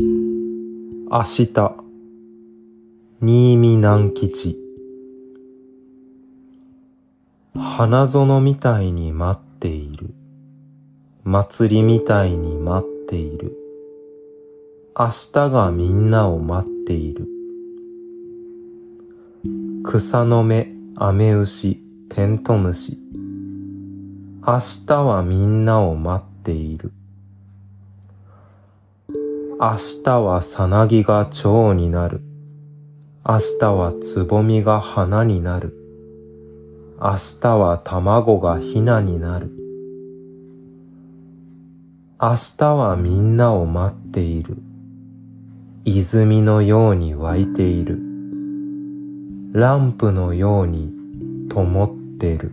明日、新見南吉。花園みたいに待っている。祭りみたいに待っている。明日がみんなを待っている。草の芽、雨牛、テントウシ。明日はみんなを待っている。明日はさなぎが蝶になる。明日はつぼみが花になる。明日は卵がひなになる。明日はみんなを待っている。泉のように湧いている。ランプのように灯ってる。